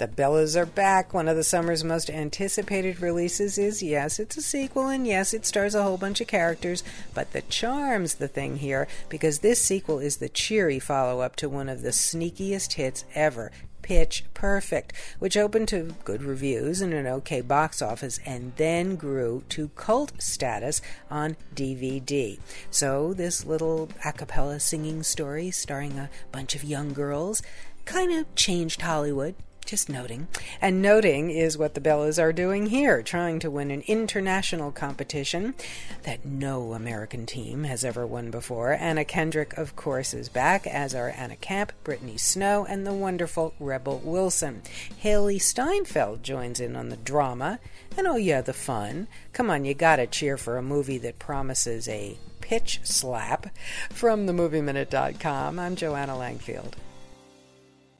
The Bellas are back. One of the summer's most anticipated releases is yes, it's a sequel, and yes, it stars a whole bunch of characters, but the charm's the thing here because this sequel is the cheery follow up to one of the sneakiest hits ever. Pitch Perfect, which opened to good reviews and an okay box office and then grew to cult status on DVD. So, this little a cappella singing story starring a bunch of young girls kind of changed Hollywood just noting. And noting is what the Bellas are doing here, trying to win an international competition that no American team has ever won before. Anna Kendrick, of course, is back, as are Anna Camp, Brittany Snow, and the wonderful Rebel Wilson. Hailee Steinfeld joins in on the drama, and oh yeah, the fun. Come on, you gotta cheer for a movie that promises a pitch slap. From themovieminute.com, I'm Joanna Langfield.